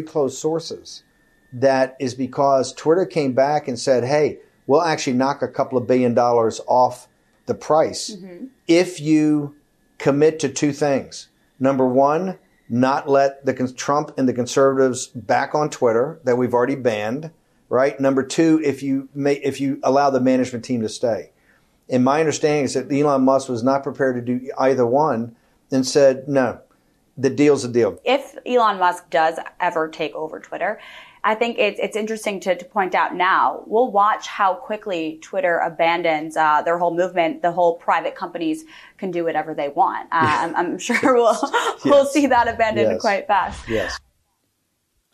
close sources that is because Twitter came back and said, hey, we'll actually knock a couple of billion dollars off the price mm-hmm. if you commit to two things. Number one, not let the Trump and the conservatives back on Twitter that we've already banned, right? Number two, if you may, if you allow the management team to stay. And my understanding is that Elon Musk was not prepared to do either one and said, no, the deal's a deal. If Elon Musk does ever take over Twitter, I think it's it's interesting to, to point out now. We'll watch how quickly Twitter abandons uh, their whole movement. The whole private companies can do whatever they want. Uh, I'm, I'm, sure we'll yes. we'll see that abandoned yes. quite fast. Yes.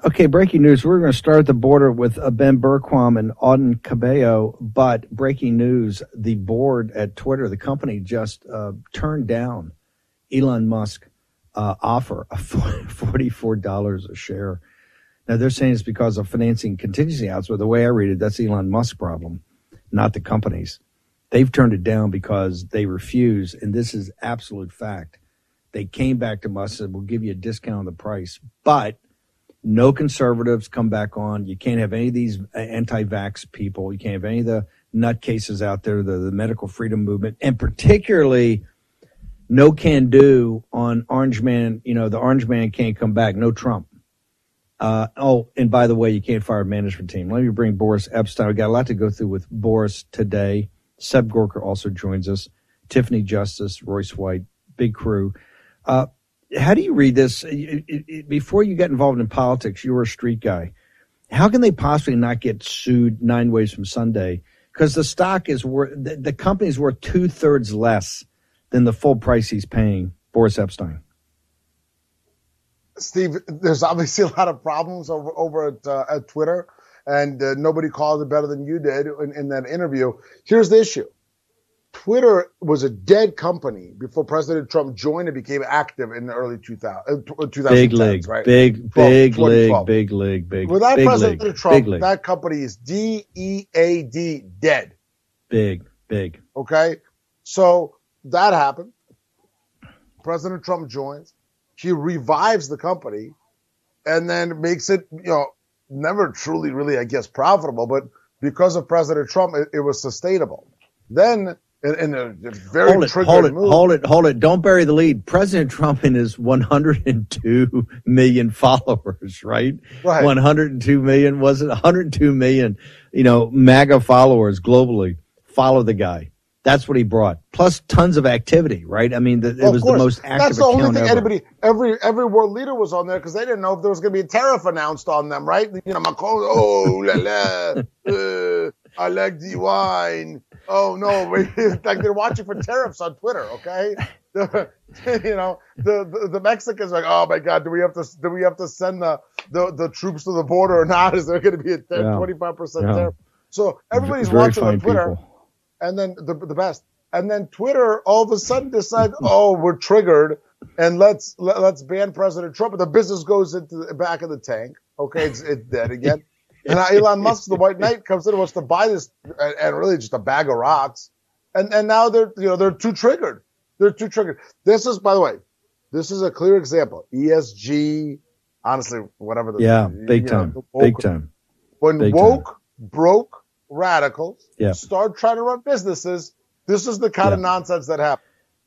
Okay, breaking news. We're going to start at the border with uh, Ben Bergquam and Auden Cabello. But breaking news: the board at Twitter, the company, just uh, turned down Elon Musk uh, offer of forty-four dollars a share now they're saying it's because of financing contingency outs, but the way I read it, that's Elon Musk's problem, not the companies. They've turned it down because they refuse, and this is absolute fact. They came back to Musk and said, "We'll give you a discount on the price, but no conservatives come back on. You can't have any of these anti-vax people. You can't have any of the nutcases out there, the, the medical freedom movement, and particularly." No can do on Orange Man. You know, the Orange Man can't come back. No Trump. Uh, oh, and by the way, you can't fire a management team. Let me bring Boris Epshteyn. We got a lot to go through with Boris today. Seb Gorka also joins us. Tiffany Justice, Royce White, big crew. Uh, how do you read this? Before you got involved in politics, you were a street guy. How can they possibly not get sued nine ways from Sunday? Because the stock is worth, the, the company is worth two thirds less than the full price he's paying, Boris Epshteyn. Steve, there's obviously a lot of problems over over at, uh, at Twitter, and uh, nobody called it better than you did in, in, that interview. Here's the issue: Twitter was a dead company before President Trump joined and became active in the early 2000, uh, 2010s, uh, big league, right? Big, 12, big league, big league, big. Without big President league, Trump, that company is D E A D dead. Big, big. Okay, so that happened. President Trump joins she revives the company and then makes it, you know, never truly, really, I guess, profitable, but because of President Trump, it, it was sustainable. Then, in, in a very hold it, hold it, move, hold it, hold it. Don't bury the lead. President Trump and his 102 million followers, right? Right. 102 million was it? 102 million, you know, MAGA followers globally follow the guy. That's what he brought. Plus tons of activity, right? I mean, the, it was the most active That's the only thing ever. anybody, every every world leader was on there because they didn't know if there was going to be a tariff announced on them, right? You know, Macron, oh la la, uh, I like the wine. Oh no, like they're watching for tariffs on Twitter, okay? you know, the, the, the Mexicans are like, oh my God, do we have to do we have to send the the, the troops to the border or not? Is there going to be a twenty five percent tariff? So everybody's Very watching on Twitter. People and then the, the best. And then Twitter all of a sudden decide, oh, we're triggered, and let's let, us let us ban President Trump. And the business goes into the back of the tank. Okay, it's, it's dead again. And now Elon Musk, the White Knight, comes in and wants to buy this, and, and really just a bag of rocks. And and now they're you know they're too triggered. They're too triggered. This is, by the way, this is a clear example. ESG, honestly, whatever. The, yeah, big time, know, big time. When big woke time. broke radicals yeah. start trying to run businesses, this is the kind yeah. of nonsense that happens.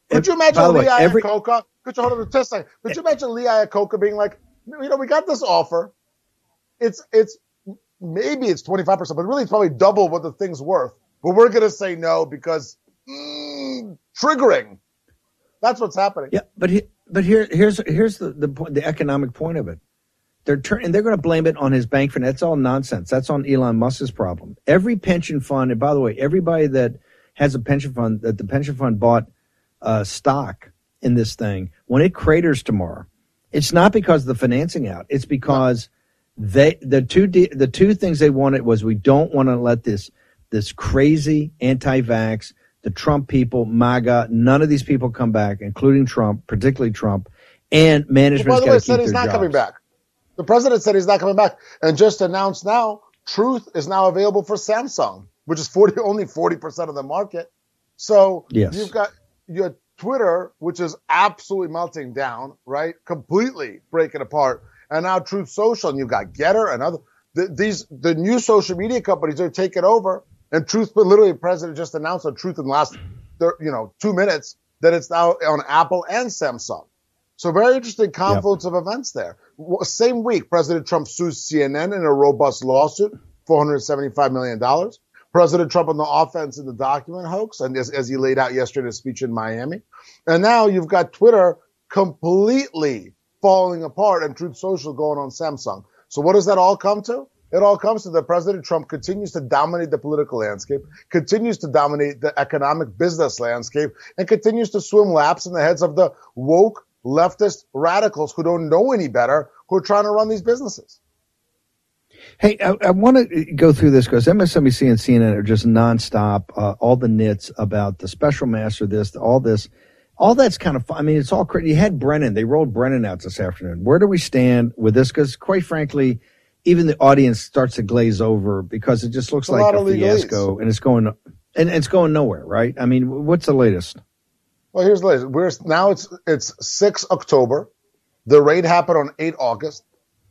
Could you imagine Lee way, every... Iacocca? Could you hold on a test second? Could you imagine Lee Iacocca being like, you know, we got this offer. It's it's maybe it's twenty five percent, but really it's probably double what the thing's worth. But we're gonna say no because mm, triggering. That's what's happening. Yeah, but he, but here here's here's the the point, the economic point of it. They're turn, and they're going to blame it on his bank fund. That's all nonsense. That's on Elon Musk's problem. Every pension fund, and by the way, everybody that has a pension fund that the pension fund bought uh, stock in this thing when it craters tomorrow, it's not because of the financing out. It's because they the two the two things they wanted was we don't want to let this this crazy anti-vax the Trump people, MAGA, none of these people come back, including Trump, particularly Trump, and management. Well, by the way, said he's not jobs. coming back. The president said he's not coming back, and just announced now, Truth is now available for Samsung, which is 40 only 40 percent of the market. So yes. you've got your Twitter, which is absolutely melting down, right? Completely breaking apart. and now Truth Social, and you've got Gettr and other the, these the new social media companies are taking over. And Truth, but literally, the president just announced on Truth in the last, you know, two minutes that it's now on Apple and Samsung. So very interesting confluence yep. of events there. Same week, President Trump sues CNN in a robust lawsuit, $475 million. President Trump on the offense in the document hoax, and as, as he laid out yesterday in a speech in Miami. And now you've got Twitter completely falling apart and Truth Social going on Samsung. So what does that all come to? It all comes to that President Trump continues to dominate the political landscape, continues to dominate the economic business landscape, and continues to swim laps in the heads of the woke leftist radicals who don't know any better, who are trying to run these businesses. Hey, I, I want to go through this because MSNBC and CNN are just nonstop, uh, all the nits about the special master, this, all this all that's kind of fun. I mean, it's all crazy. You had Brennan. They rolled Brennan out this afternoon. Where do we stand with this? Because quite frankly, even the audience starts to glaze over because it just looks it's like a, a fiasco and it's going and it's going nowhere, right? I mean, what's the latest? Well, here's the latest. We're now it's it's six October. The raid happened on eight August,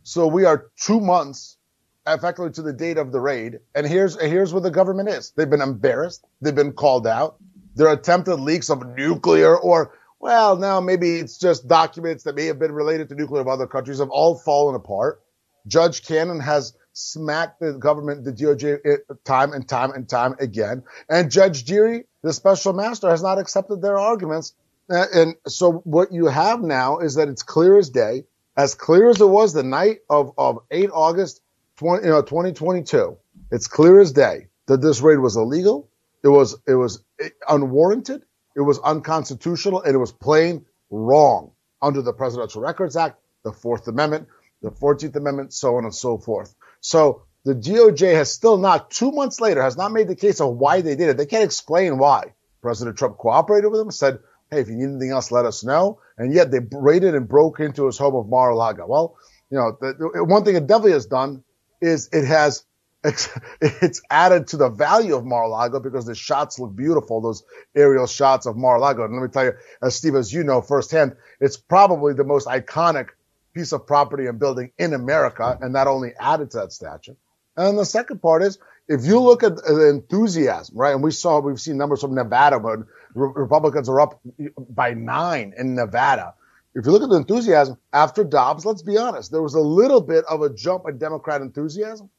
so we are two months effectively to the date of the raid. And here's here's what the government is. They've been embarrassed. They've been called out. There are attempted leaks of nuclear or, well, now maybe it's just documents that may have been related to nuclear of other countries have all fallen apart. Judge Cannon has smacked the government, the DOJ, eh, time and time and time again. And Judge Dearie, the special master, has not accepted their arguments. Uh, and so what you have now is that it's clear as day, as clear as it was the night of, of 8 August 20, you know, 2022. It's clear as day that this raid was illegal. It was it was unwarranted. It was unconstitutional, and it was plain wrong under the Presidential Records Act, the Fourth Amendment, the Fourteenth Amendment, so on and so forth. So the DOJ has still not, two months later, has not made the case of why they did it. They can't explain why. President Trump cooperated with them, said, hey, if you need anything else, let us know. And yet they raided and broke into his home of Mar-a-Lago. Well, you know, the, the, one thing it definitely has done is it has it's, added to the value of Mar-a-Lago because the shots look beautiful, those aerial shots of Mar-a-Lago. And let me tell you, as Steve, as you know firsthand, it's probably the most iconic piece of property and building in America, and that only added to that stature. And the second part is, if you look at the enthusiasm, right, and we saw, we've seen numbers from Nevada, but Republicans are up by nine in Nevada. If you look at the enthusiasm after Dobbs, let's be honest, there was a little bit of a jump in Democrat enthusiasm.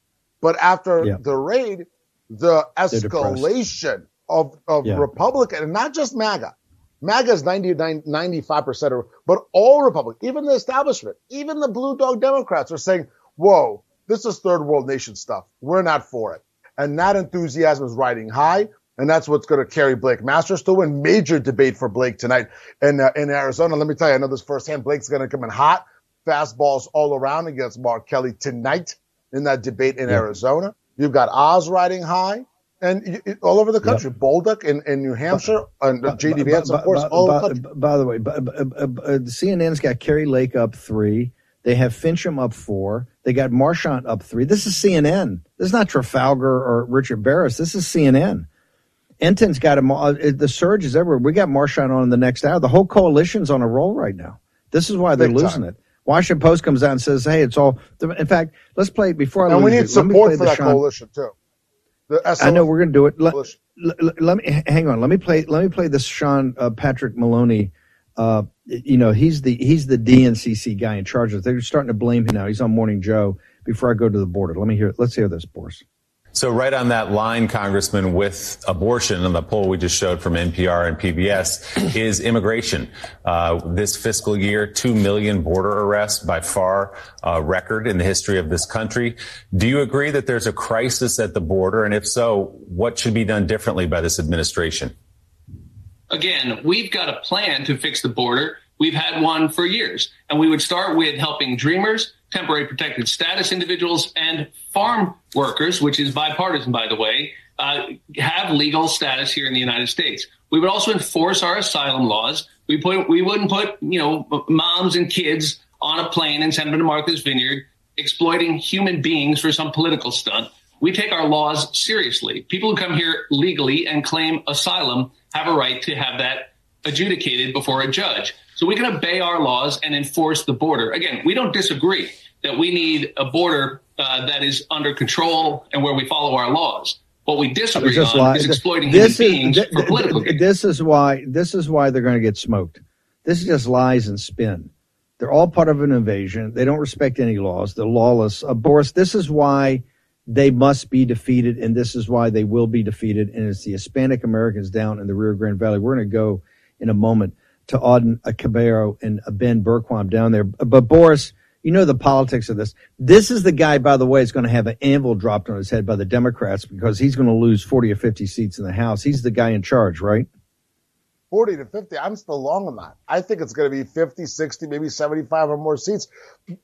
But after yeah. the raid, the escalation of, of yeah. Republican, and not just MAGA, MAGA is 90, 95% of, but all Republicans, even the establishment, even the blue dog Democrats are saying, whoa, this is third world nation stuff. We're not for it. And that enthusiasm is riding high. And that's what's going to carry Blake Masters to win. Major debate for Blake tonight in, uh, in Arizona. Let me tell you, I know this firsthand. Blake's going to come in hot. Fastballs all around against Mark Kelly tonight in that debate in yeah. Arizona. You've got Oz riding high. And all over the country, yep. Bolduc in, in New Hampshire, and J.D. Vance, of course, all by, by the way, uh, CNN's got Kari Lake up three. They have Finchem up four. They got Marchant up three. This is CNN. This is not Trafalgar or Richard Baris. This is CNN. Enten's got him. Uh, the surge is everywhere. We got Marchant on the next hour. The whole coalition's on a roll right now. This is why they're Big losing time. it. Washington Post comes out and says, "Hey, it's all." In fact, let's play before I. And we need support for that Sean, coalition too. I know we're going to do it. Let, let, let, me hang on. Let me play. Let me play this Sean uh, Patrick Maloney. Uh, you know, he's the he's the DNCC guy in charge of. They're starting to blame him now. He's on Morning Joe. Before I go to the border, let me hear. Let's hear this, Boris. So, right on that line, Congressman, with abortion and the poll we just showed from NPR and PBS is immigration. Uh, this fiscal year, 2 million border arrests, by far a record in the history of this country. Do you agree that there's a crisis at the border? And if so, what should be done differently by this administration? Again, we've got a plan to fix the border. We've had one for years. And we would start with helping dreamers temporary protected status individuals and farm workers, which is bipartisan, by the way, uh, have legal status here in the United States. We would also enforce our asylum laws. We put we wouldn't put you know moms and kids on a plane and send them to Martha's Vineyard, exploiting human beings for some political stunt. We take our laws seriously. People who come here legally and claim asylum have a right to have that adjudicated before a judge. So we can obey our laws and enforce the border. Again, we don't disagree that we need a border uh, that is under control and where we follow our laws. What we disagree on lie. is exploiting this human is, beings for political gain. This is why this is why they're going to get smoked. This is just lies and spin. They're all part of an invasion. They don't respect any laws. They're lawless. Uh, Boris, this is why they must be defeated, and this is why they will be defeated. And it's the Hispanic Americans down in the Rio Grande Valley. We're going to go in a moment to Auden Cabello and Ben Bergquam down there. But Boris, you know the politics of this. This is the guy, by the way, is going to have an anvil dropped on his head by the Democrats because he's going to lose 40 or 50 seats in the House. He's the guy in charge, right? 40 to 50. I'm still long on that. I think it's going to be 50, 60, maybe 75 or more seats.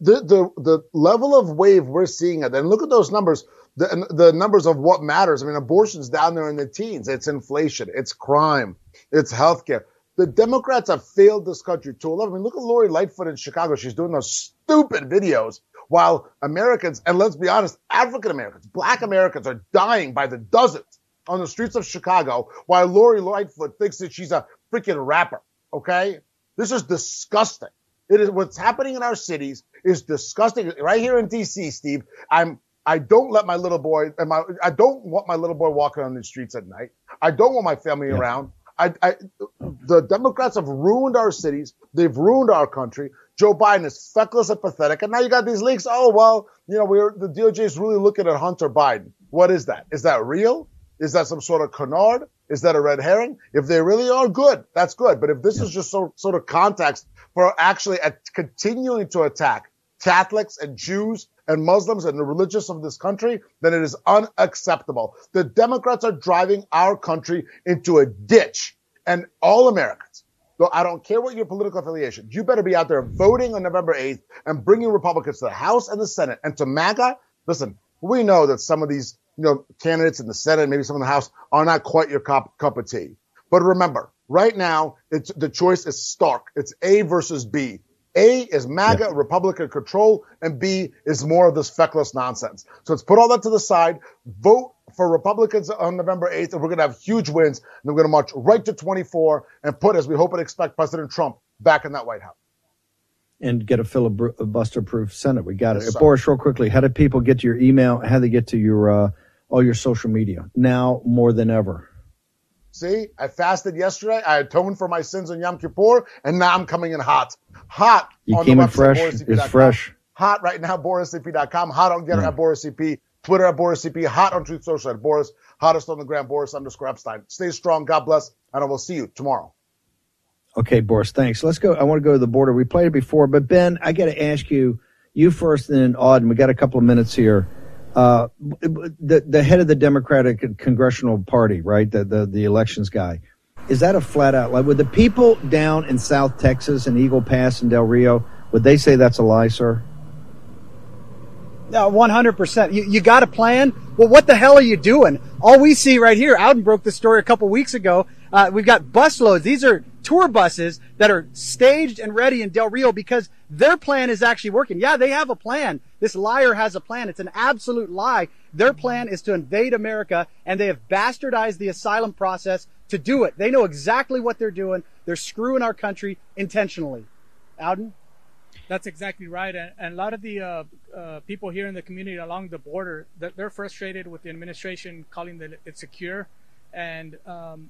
The, the, the level of wave we're seeing it, and look at those numbers, the, the numbers of what matters. I mean, abortion's down there in the teens. It's inflation. It's crime. It's healthcare. The Democrats have failed this country to 11. I mean, look at Lori Lightfoot in Chicago. She's doing those stupid videos while Americans, and let's be honest, African Americans, black Americans are dying by the dozens on the streets of Chicago while Lori Lightfoot thinks that she's a freaking rapper. Okay. This is disgusting. It is what's happening in our cities is disgusting. Right here in DC, Steve, I'm I don't let my little boy and my I don't want my little boy walking on the streets at night. I don't want my family yeah. around. I, I, the Democrats have ruined our cities. They've ruined our country. Joe Biden is feckless and pathetic. And now you got these leaks. Oh, well, you know, we're, the DOJ is really looking at Hunter Biden. What is that? Is that real? Is that some sort of canard? Is that a red herring? If they really are good, that's good. But if this yeah. is just so, sort of context for actually at, continuing to attack Catholics and Jews and Muslims and the religious of this country, then it is unacceptable. The Democrats are driving our country into a ditch and all Americans. Though I don't care what your political affiliation, you better be out there voting on November 8th and bringing Republicans to the House and the Senate and to MAGA. Listen, we know that some of these you know, candidates in the Senate, maybe some in the House, are not quite your cup, cup of tea. But remember, right now, it's the choice is stark. It's A versus B. A is MAGA, yeah. Republican control, and B is more of this feckless nonsense. So let's put all that to the side. Vote for Republicans on November 8th, and we're going to have huge wins. And we're going to march right to 24 and put, as we hope and expect, President Trump back in that White House. And get a filibuster proof Senate. We got it. Boris, real quickly, how do people get to your email? How do they get to your uh, all your social media now more than ever? See, I fasted yesterday. I atoned for my sins on Yom Kippur, and now I'm coming in hot. Hot. You came in fresh. It's fresh. Hot right now, BorisEP.com. Hot on Gettr yeah. at BorisEP. Twitter at BorisEP. Hot on Truth Social at Boris. Hottest on the ground, Boris underscore Epshteyn. Stay strong. God bless. And I will see you tomorrow. Okay, Boris, thanks. Let's go. I want to go to the border. We played it before, but Ben, I got to ask you, you first and then Auden. We got a couple of minutes here. Uh, the the head of the Democratic Congressional Party, right? The the the elections guy. Is that a flat out lie? Would the people down in South Texas and Eagle Pass and Del Rio would they say that's a lie, sir? No, one hundred percent. You got a plan? Well, what the hell are you doing? All we see right here, Auden broke the story a couple weeks ago. Uh, we've got busloads. These are tour buses that are staged and ready in Del Rio because their plan is actually working. Yeah, they have a plan. This liar has a plan. It's an absolute lie. Their plan is to invade America and they have bastardized the asylum process to do it. They know exactly what they're doing. They're screwing our country intentionally. Auden? That's exactly right. And, and a lot of the uh, uh, people here in the community along the border, they're frustrated with the administration calling it secure. And um,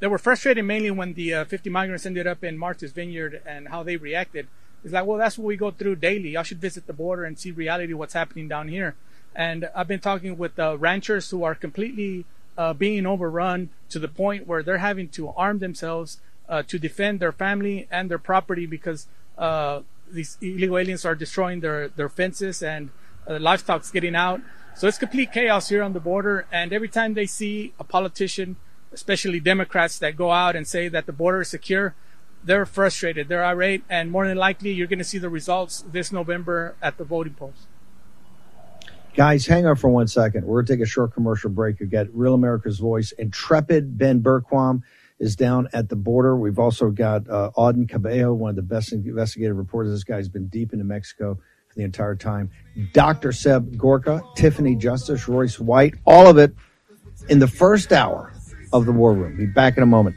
they were frustrated mainly when the uh, 50 migrants ended up in Martha's Vineyard and how they reacted. It's like, well, that's what we go through daily. Y'all should visit the border and see reality what's happening down here. And I've been talking with uh, ranchers who are completely uh, being overrun to the point where they're having to arm themselves uh, to defend their family and their property because uh, these illegal aliens are destroying their, their fences and uh, livestock's getting out. So it's complete chaos here on the border. And every time they see a politician especially Democrats that go out and say that the border is secure, they're frustrated, they're irate, and more than likely you're going to see the results this November at the voting polls. Guys, hang on for one second. We're going to take a short commercial break. You get Real America's Voice. Intrepid Ben Bergquam is down at the border. We've also got uh, Auden Cabello, one of the best investigative reporters. This guy's been deep into Mexico for the entire time. Dr. Seb Gorka, Tiffany Justice, Royce White, all of it in the first hour of the War Room. Be back in a moment.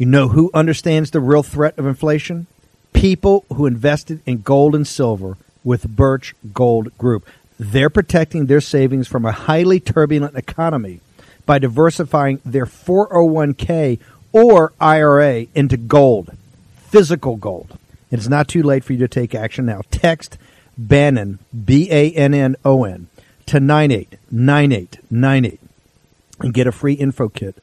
You know who understands the real threat of inflation? People who invested in gold and silver with Birch Gold Group. They're protecting their savings from a highly turbulent economy by diversifying their 401k or IRA into gold, physical gold. It's not too late for you to take action now. Text Bannon, B A N N O N, to 989898 and get a free info kit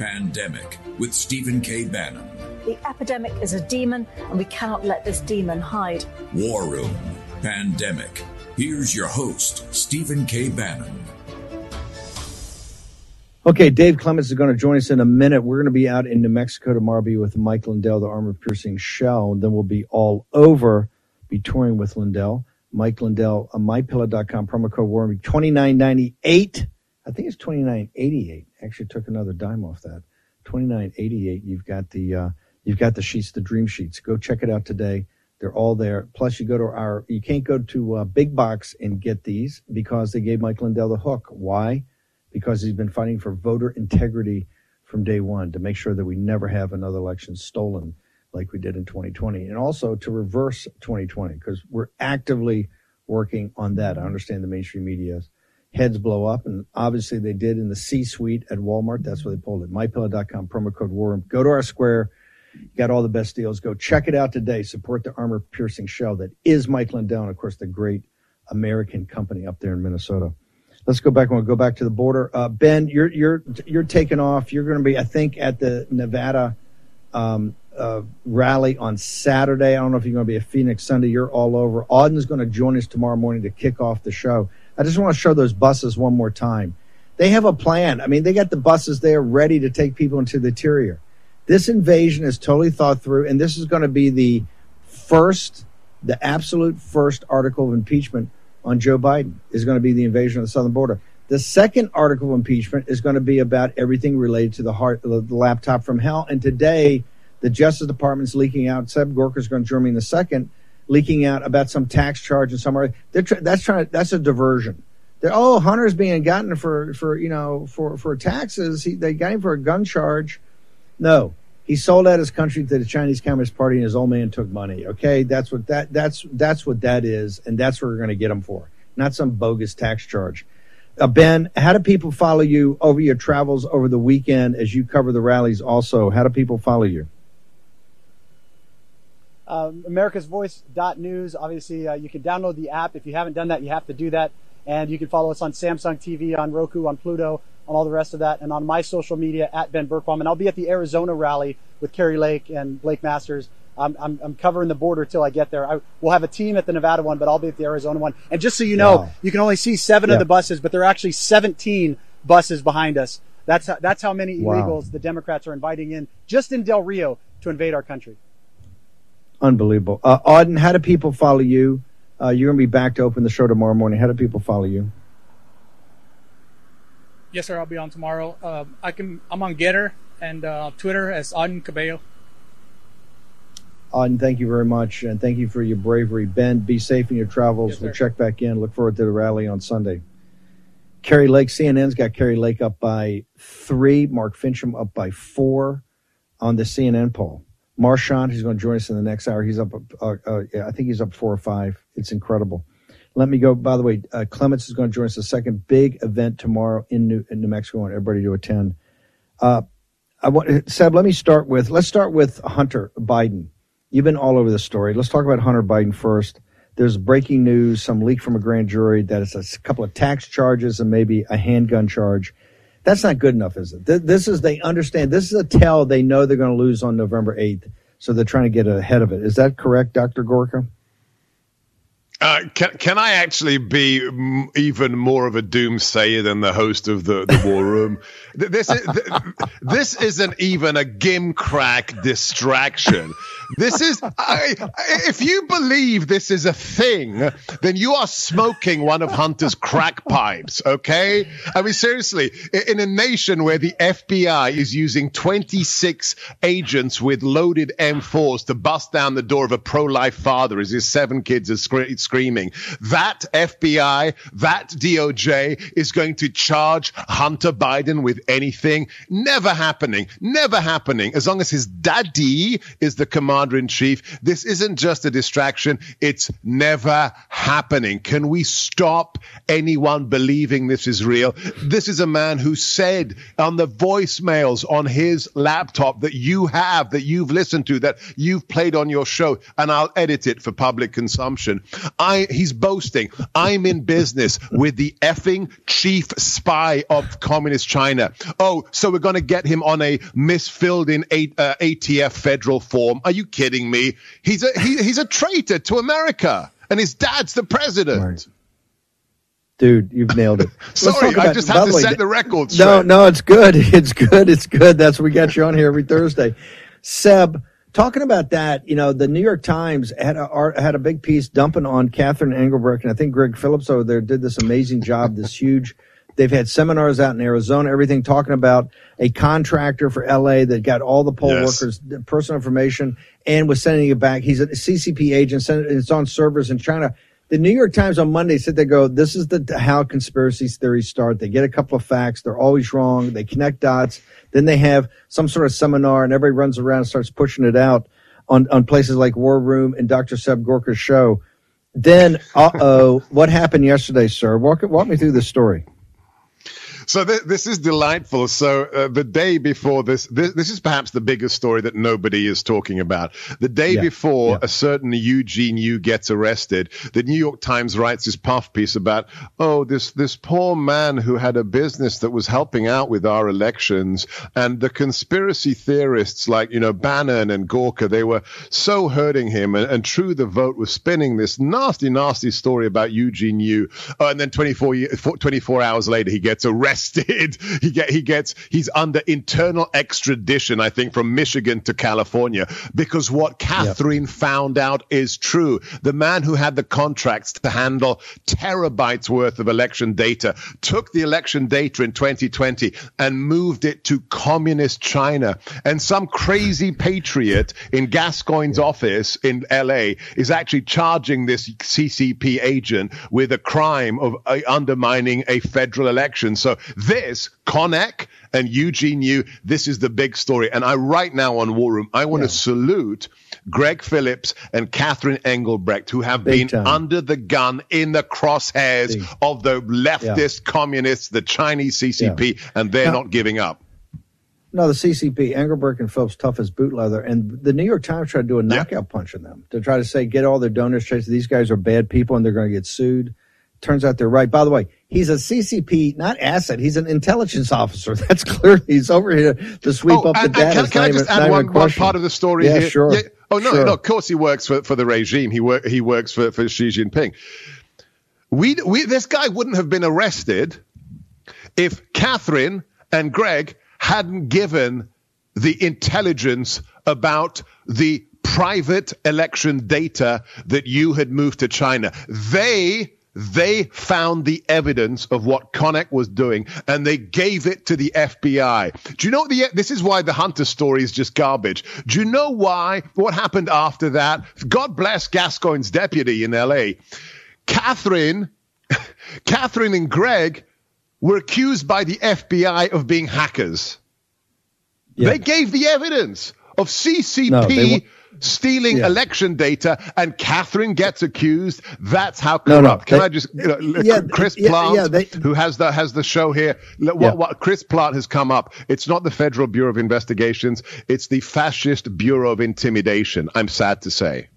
Pandemic with Stephen K. Bannon. The epidemic is a demon, and we cannot let this demon hide. War Room Pandemic. Here's your host, Stephen K. Bannon. Okay, Dave Clements is going to join us in a minute. We're going to be out in New Mexico tomorrow, be with Mike Lindell, the armor piercing shell. And then we'll be all over, be touring with Lindell. Mike Lindell, uh, mypillow.com, promo code War 2998. I think it's 2988. Actually took another dime off that. 2988. You've got the, uh, you've got the sheets, the dream sheets. Go check it out today. They're all there. Plus, you go to our, you can't go to uh, Big Box and get these because they gave Mike Lindell the hook. Why? because he's been fighting for voter integrity from day one to make sure that we never have another election stolen like we did in 2020 and also to reverse 2020 because we're actively working on that. I understand the mainstream media's heads blow up and obviously they did in the C suite at Walmart. That's where they pulled it. MyPillow.com promo code War. Go to our square. Got all the best deals. Go check it out today. Support the armor piercing shell that is Mike Lindell, and of course, the great American company up there in Minnesota let's go back. and We'll go back to the border. Uh, ben, you're you're you're taking off. You're going to be, I think, at the Nevada um, uh, rally on Saturday. I don't know if you're going to be at Phoenix Sunday. You're all over. Auden's going to join us tomorrow morning to kick off the show. I just want to show those buses one more time. They have a plan. I mean, they got the buses there ready to take people into the interior. This invasion is totally thought through, and this is going to be the first, the absolute first article of impeachment on Joe Biden is going to be the invasion of the southern border. The second article of impeachment is going to be about everything related to the, heart, the, laptop from hell. And today, the Justice Department's leaking out. Seb Gorka is going to join me in the second, leaking out about some tax charge and somewhere. Tra- that's trying. That's a diversion. They're, oh, Hunter's being gotten for for you know for for taxes. He, they got him for a gun charge. No, he sold out his country to the Chinese Communist Party, and his old man took money. Okay, that's what that that's that's what that is, and that's what we're going to get him for, not some bogus tax charge. Uh, ben, how do people follow you over your travels over the weekend as you cover the rallies? Also, how do people follow you? Um, America's Voice.news. Obviously, uh, you can download the app. If you haven't done that, you have to do that. And you can follow us on Samsung TV, on Roku, on Pluto, on all the rest of that, and on my social media at Ben Bergquam. And I'll be at the Arizona rally with Kari Lake and Blake Masters. I'm, I'm, I'm covering the border till I get there. I, we'll have a team at the Nevada one, but I'll be at the Arizona one. And just so you know, wow. you can only see seven yeah. of the buses, but there are actually 17 buses behind us. That's how, that's how many wow. illegals the Democrats are inviting in just in Del Rio to invade our country. Unbelievable. Uh, Auden, how do people follow you? Uh, you're going to be back to open the show tomorrow morning. How do people follow you? Yes, sir. I'll be on tomorrow. Uh, I can. I'm on Gettr and uh, Twitter as Auden Cabello. Auden, thank you very much, and thank you for your bravery. Ben, be safe in your travels. Yes, we'll check back in. Look forward to the rally on Sunday. Kari Lake, CNN's got Kari Lake up by three. Mark Finchem up by four on the CNN poll. Marchant, who's going to join us in the next hour, he's up. Uh, uh, I think he's up four or five. It's incredible. Let me go. By the way, uh, Clements is going to join us the second big event tomorrow in New, in New Mexico. I want everybody to attend. Uh, I want, Seb, let me start with, let's start with Hunter Biden. You've been all over the story. Let's talk about Hunter Biden first. There's breaking news, some leak from a grand jury that it's a couple of tax charges and maybe a handgun charge. That's not good enough, is it? This is, they understand, this is a tell they know they're going to lose on November 8th. So they're trying to get ahead of it. Is that correct, Dr. Gorka? Uh, can can I actually be m- even more of a doomsayer than the host of the, the War Room? this is this isn't even a gimcrack distraction. This is I, if you believe this is a thing, then you are smoking one of Hunter's crack pipes. Okay, I mean seriously, in a nation where the FBI is using 26 agents with loaded M4s to bust down the door of a pro-life father as his seven kids are screaming screaming. That FBI, that DOJ is going to charge Hunter Biden with anything. Never happening. Never happening. As long as his daddy is the commander in chief, this isn't just a distraction. It's never happening. Can we stop anyone believing this is real? This is a man who said on the voicemails on his laptop that you have, that you've listened to, that you've played on your show, and I'll edit it for public consumption. I he's boasting. I'm in business with the effing chief spy of communist China. Oh, so we're going to get him on a misfilled in a, uh, ATF federal form. Are you kidding me? He's a he, he's a traitor to America, and his dad's the president. Right. Dude, you've nailed it. Sorry, I just had to set the record straight. No, no, it's good. It's good. It's good. That's what we got you on here every Thursday. Seb, talking about that, you know, the New York Times had a had a big piece dumping on Catherine Engelbrecht, and I think Greg Phillips over there did this amazing job. This huge, they've had seminars out in Arizona, everything talking about a contractor for LA that got all the poll Yes. workers personal information and was sending it back. He's a CCP agent, sent it's on servers in China. The New York Times on Monday said they go, this is the how conspiracy theories start. They get a couple of facts, they're always wrong. They connect dots. Then they have some sort of seminar, and everybody runs around and starts pushing it out on on places like War Room and Dr. Seb Gorka's show. Then, uh oh, what happened yesterday, sir? Walk walk me through the story. So th- this is delightful. So uh, the day before this, this, this is perhaps the biggest story that nobody is talking about. The day Yeah, before yeah. a certain Eugene Yu gets arrested, the New York Times writes this puff piece about, oh, this this poor man who had a business that was helping out with our elections, and the conspiracy theorists like you know Bannon and Gorka, they were so hurting him, and, and True the Vote was spinning this nasty, nasty story about Eugene Yu, uh, and then 24 ye- 24 hours later he gets arrested. He get he gets he's under internal extradition, I think, from Michigan to California because what Catherine found out is true. The man who had the contracts to handle terabytes worth of election data took the election data in 2020 and moved it to communist China. And some crazy patriot in Gascón's office in LA is actually charging this CCP agent with a crime of uh, undermining a federal election. So this, Konnech and Eugene Yu, this is the big story. And I right now on War Room, I want to salute Greg Phillips and Catherine Engelbrecht, who have Big been time. under the gun in the crosshairs Big. of the leftist communists, the Chinese CCP, and they're Now- not giving up. No, the CCP, Engelbrecht and Phillips, tough as boot leather. And the New York Times tried to do a knockout punch on them to try to say, get all their donors traced. These guys are bad people and they're going to get sued. Turns out they're right. By the way, he's a CCP, not asset. He's an intelligence officer. That's clear. He's over here to sweep Oh, up the and- and data. Can, can I just add one, one part of the story Yeah, here? sure. Oh no, Sure. no. Of course, he works for, for the regime. He work he works for, for Xi Jinping. We we this guy wouldn't have been arrested if Catherine and Greg hadn't given the intelligence about the private election data that you had moved to China. They they found the evidence of what Konnech was doing and they gave it to the FBI. Do you know the this is why the Hunter story is just garbage. Do you know why what happened after that? God bless Gascón's deputy in LA. Catherine Catherine and Greg were accused by the FBI of being hackers. Yeah. They gave the evidence of CCP No, stealing Yeah. election data, and Catherine gets accused. That's how No, no, corrupt. Can they- I just, you know, Yeah, Chris Plant, yeah, they- who has the has the show here, what, what Chris Plant has come up. It's not the Federal Bureau of Investigations. It's the Fascist Bureau of Intimidation. I'm sad to say.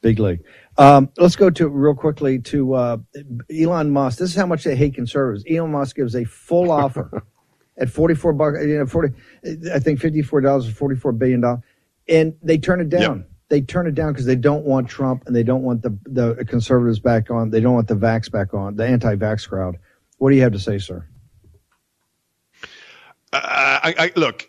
Big league. Um, let's go to real quickly to uh, Elon Musk. This is how much they hate conservatives. Elon Musk gives a full offer at forty four bucks. You know, forty. I think fifty four dollars or forty four billion dollars, and they turn it down. They turn it down because they don't want Trump and they don't want the the conservatives back on. They don't want the vax back on. The anti vax crowd. What do you have to say, sir? Uh, I, I look.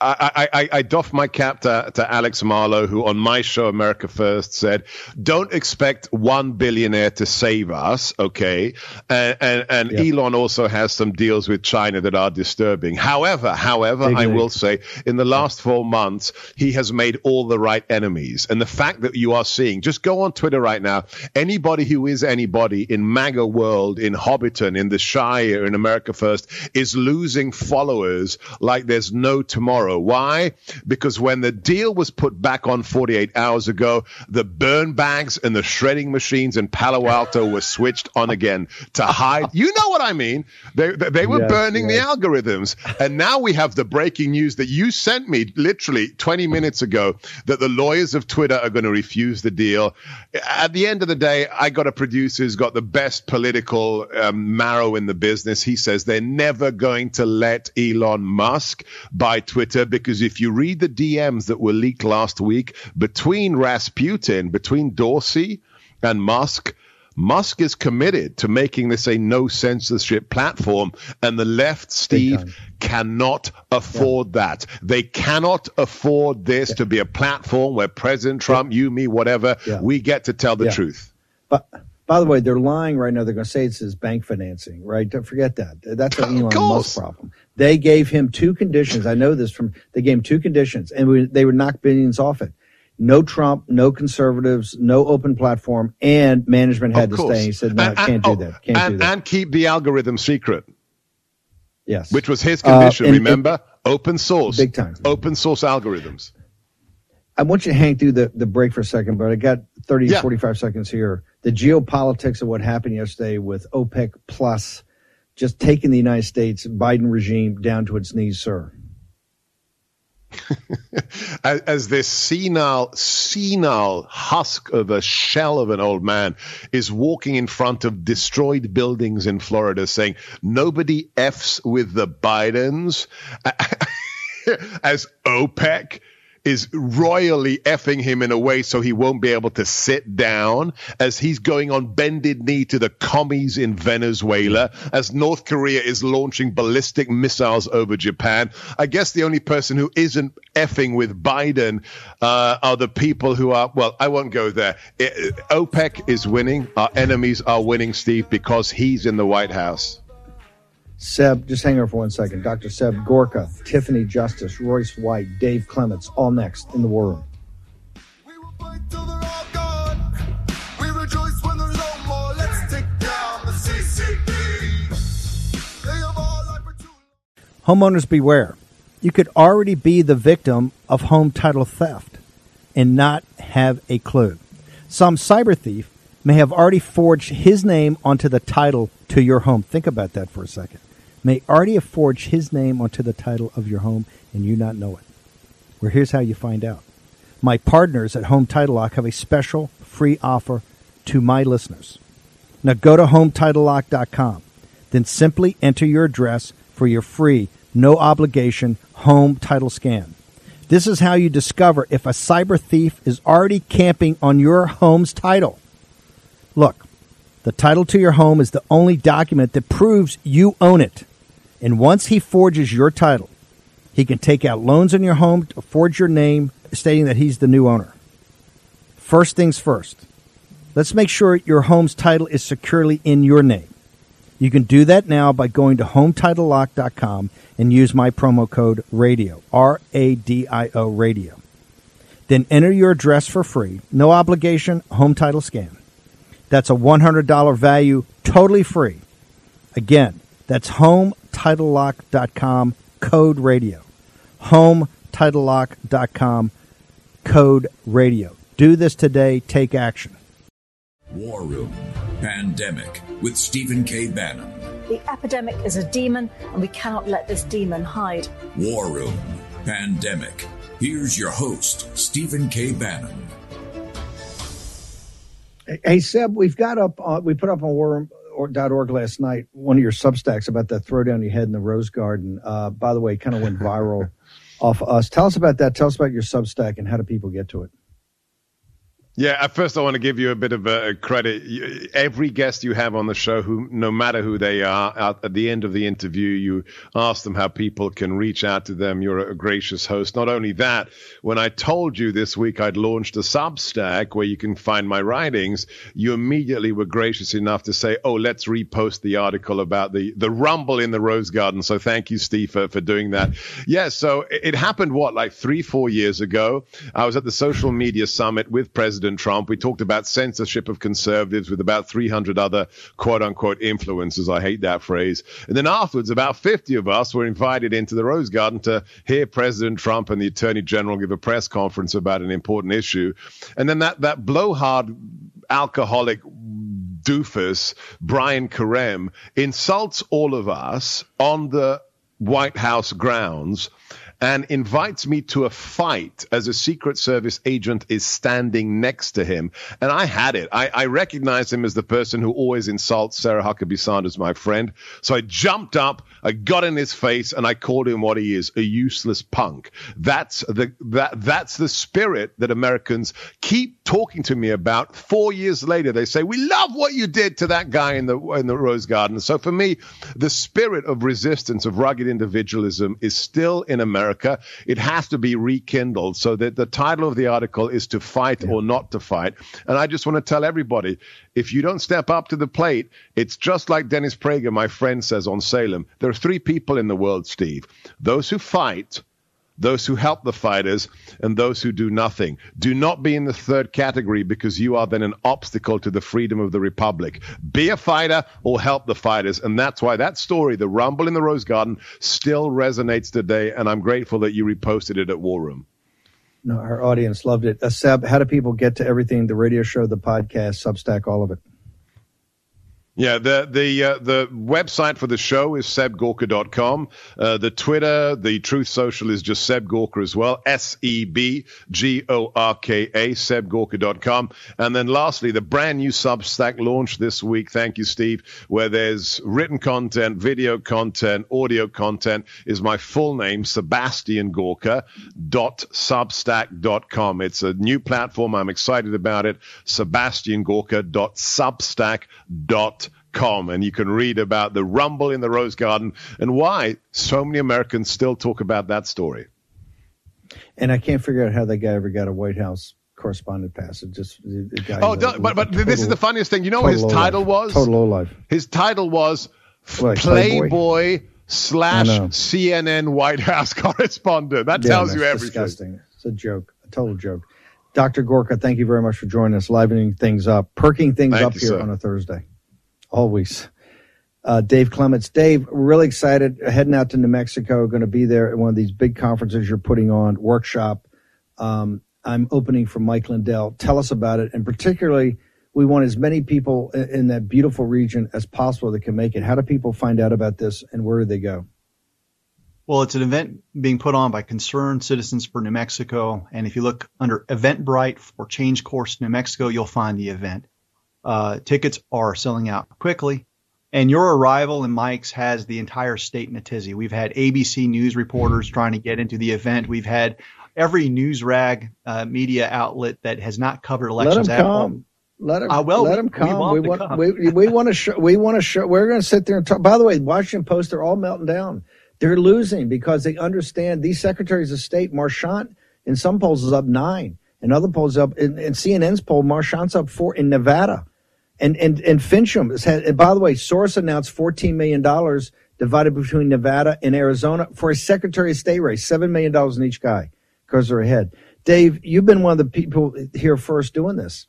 I, I, I doff my cap to, to Alex Marlow, who on my show, America First, said, "Don't expect one billionaire to save us." Okay, and and, and Elon also has some deals with China that are disturbing. However, however, I will say, in the last four months, he has made all the right enemies, and the fact that you are seeing, just go on Twitter right now, anybody who is anybody in MAGA world, in Hobbiton, in the Shire, in America First, is losing followers like there's no tomorrow. Why? Because when the deal was put back on 48 hours ago, the burn bags and the shredding machines in Palo Alto were switched on again to hide. You know what I mean? They they, they were Yes, burning yes. the algorithms, and now we have the breaking news that you sent me literally 20 minutes ago that the lawyers of Twitter are going to refuse the deal. At the end of the day, I got a producer who's got the best political um, marrow in the business. He says they're never going to let Elon Musk buy Twitter because if you read the DMs that were leaked last week between Rasputin, between Dorsey and Musk, Musk is committed to making this a no censorship platform, and the left, Steve, cannot afford that. They cannot afford this to be a platform where President Trump, you, me, whatever, Yeah. we get to tell the Yeah. truth. But by the way, they're lying right now. They're going to say it's his bank financing, right? Don't forget that. That's an Elon. Musk problem. They gave him two conditions. I know this from. They gave him two conditions, and we, they would knock billions off it. No Trump, no conservatives, no open platform, and management had to stay. He said, "No, And- can't and- do oh, that. Can't and, do that." and keep the algorithm secret, yes, which was his Uh, condition. and- remember, open source, Big time. open source algorithms. I want you to hang through the, the break for a second, but I got 30, Yeah. 45 seconds here. The geopolitics of what happened yesterday with OPEC plus just taking the United States Biden regime down to its knees, sir. as, this senile, senile husk of a shell of an old man is walking in front of destroyed buildings in Florida saying, nobody F's with the Bidens, as OPEC is royally effing him in a way so he won't be able to sit down as he's going on bended knee to the commies in Venezuela, as North Korea is launching ballistic missiles over Japan. I guess the only person who isn't effing with Biden uh, are the people who are, well, I won't go there. I- OPEC is winning. Our enemies are winning, Steve, because he's in the White House. Seb, just hang on for one second. Dr. Seb Gorka, Tiffany Justice, Royce White, Dave Clements, all next in the War Room. We rejoice when there's no more. Let's take down the CCP. They have all life. Homeowners beware. You could already be the victim of home title theft and not have a clue. Some cyber thief may have already forged his name onto the title to your home. Think about that for a second. May already have forged his name onto the title of your home and you not know it. Well, here's how you find out. My partners at Home Title Lock have a special free offer to my listeners. Now go to HomeTitleLock.com. Then simply enter your address for your free, no obligation home title scan. This is how you discover if a cyber thief is already camping on your home's title. Look, the title to your home is the only document that proves you own it. And once he forges your title, he can take out loans on your home, to forge your name, stating that he's the new owner. First things first. Let's make sure your home's title is securely in your name. You can do that now by going to HomeTitleLock.com and use my promo code RADIO, R A D I O Radio. Then enter your address for free, no obligation, home title scan. That's a $100 value, totally free. Again, that's HomeTitleLock.com, code RADIO. HomeTitleLock.com, code radio. Do this today. Take action. War Room Pandemic with Stephen K. Bannon. The epidemic is a demon, and we cannot let this demon hide. War Room Pandemic. Here's your host, Stephen K. Bannon. Hey Seb, we've got up. Uh, we put up on war.org last night one of your substacks about the throw down you had in the rose garden. Uh, by the way, kind of went viral off us. Tell us about that. Tell us about your substack and how do people get to it. Yeah, at first I want to give you a bit of a credit. Every guest you have on the show, who no matter who they are, at, at the end of the interview, you ask them how people can reach out to them. You're a gracious host. Not only that, when I told you this week I'd launched a Substack where you can find my writings, you immediately were gracious enough to say, "Oh, let's repost the article about the the rumble in the Rose Garden." So thank you, Steve, for, for doing that. Yeah, so it, it happened what like three, four years ago. I was at the social media summit with President Trump. We talked about censorship of conservatives with about 300 other quote unquote influencers. I hate that phrase. And then afterwards, about 50 of us were invited into the Rose Garden to hear President Trump and the Attorney General give a press conference about an important issue. And then that, that blowhard alcoholic doofus, Brian Karem, insults all of us on the White House grounds and invites me to a fight as a Secret Service agent is standing next to him. And I had it. I, I recognize him as the person who always insults Sarah Huckabee Sanders, my friend. So I jumped up, I got in his face, and I called him what he is, a useless punk. That's the that that's the spirit that Americans keep talking to me about. Four years later, they say, We love what you did to that guy in the in the Rose Garden. So for me, the spirit of resistance, of rugged individualism is still in America. It has to be rekindled. So that the title of the article is to fight or not to fight. And I just want to tell everybody, if you don't step up to the plate, it's just like Dennis Prager, my friend, says on Salem. There are three people in the world, Steve. Those who fight, those who help the fighters, and those who do nothing. Do not be in the third category because you are then an obstacle to the freedom of the republic. Be a fighter or help the fighters. And that's why that story, the rumble in the Rose Garden, still resonates today. And I'm grateful that you reposted it at War Room. No, our audience loved it. Uh, Seb, how do people get to everything? The radio show, the podcast, Substack, all of it. Yeah, the the uh, the website for the show is sebgorka.com. Uh, the Twitter, the Truth Social is just Seb Gorka as well. S E B G O R K A, sebgorka.com. And then lastly, the brand new Substack launched this week. Thank you, Steve, where there's written content, video content, audio content is my full name, Sebastian Gorka dot substack.com. It's a new platform. I'm excited about it. Sebastian Gorka dot substack.com com and you can read about the rumble in the rose garden and why so many americans still talk about that story And I can't figure out how that guy ever got a White House correspondent pass. It just the the guy. oh but but this is the funniest thing you know what his title lowlife. was Total low life. his title was playboy, Playboy? slash cnn white house correspondent that Yeah, tells you everything Disgusting. It's a joke. A total joke. Dr. Gorka, thank you very much for joining us, livening things up, perking things Thank up you, here sir. on a Thursday. Always. Uh, Dave Clements. Dave, really excited. Heading out to New Mexico. Going to be there at one of these big conferences you're putting on, workshop. Um, I'm opening for Mike Lindell. Tell us about it. And particularly, we want as many people i- in that beautiful region as possible that can make it. How do people find out about this and where do they go? Well, it's an event being put on by Concerned Citizens for New Mexico. And if you look under Eventbrite for Change Course New Mexico, you'll find the event. Uh, tickets are selling out quickly. And your arrival in Mike's has the entire state in a tizzy. We've had ABC News reporters trying to get into the event. We've had every news rag uh, media outlet that has not covered elections at all. Let them. Uh, well, let we- them we come. want We to want. come. We, we want to show. We want to show. We're going to sit there and talk. By the way, Washington Post. They're all melting down. They're losing because they understand these secretaries of state. Marchant in some polls is up nine, and other polls up. In, in CNN's poll, Marchant's up four in Nevada, and and and Finchem has had. And by the way, Soros announced fourteen million dollars divided between Nevada and Arizona for a Secretary of State race, seven million dollars in each guy because they're ahead. Dave, you've been one of the people here first doing this.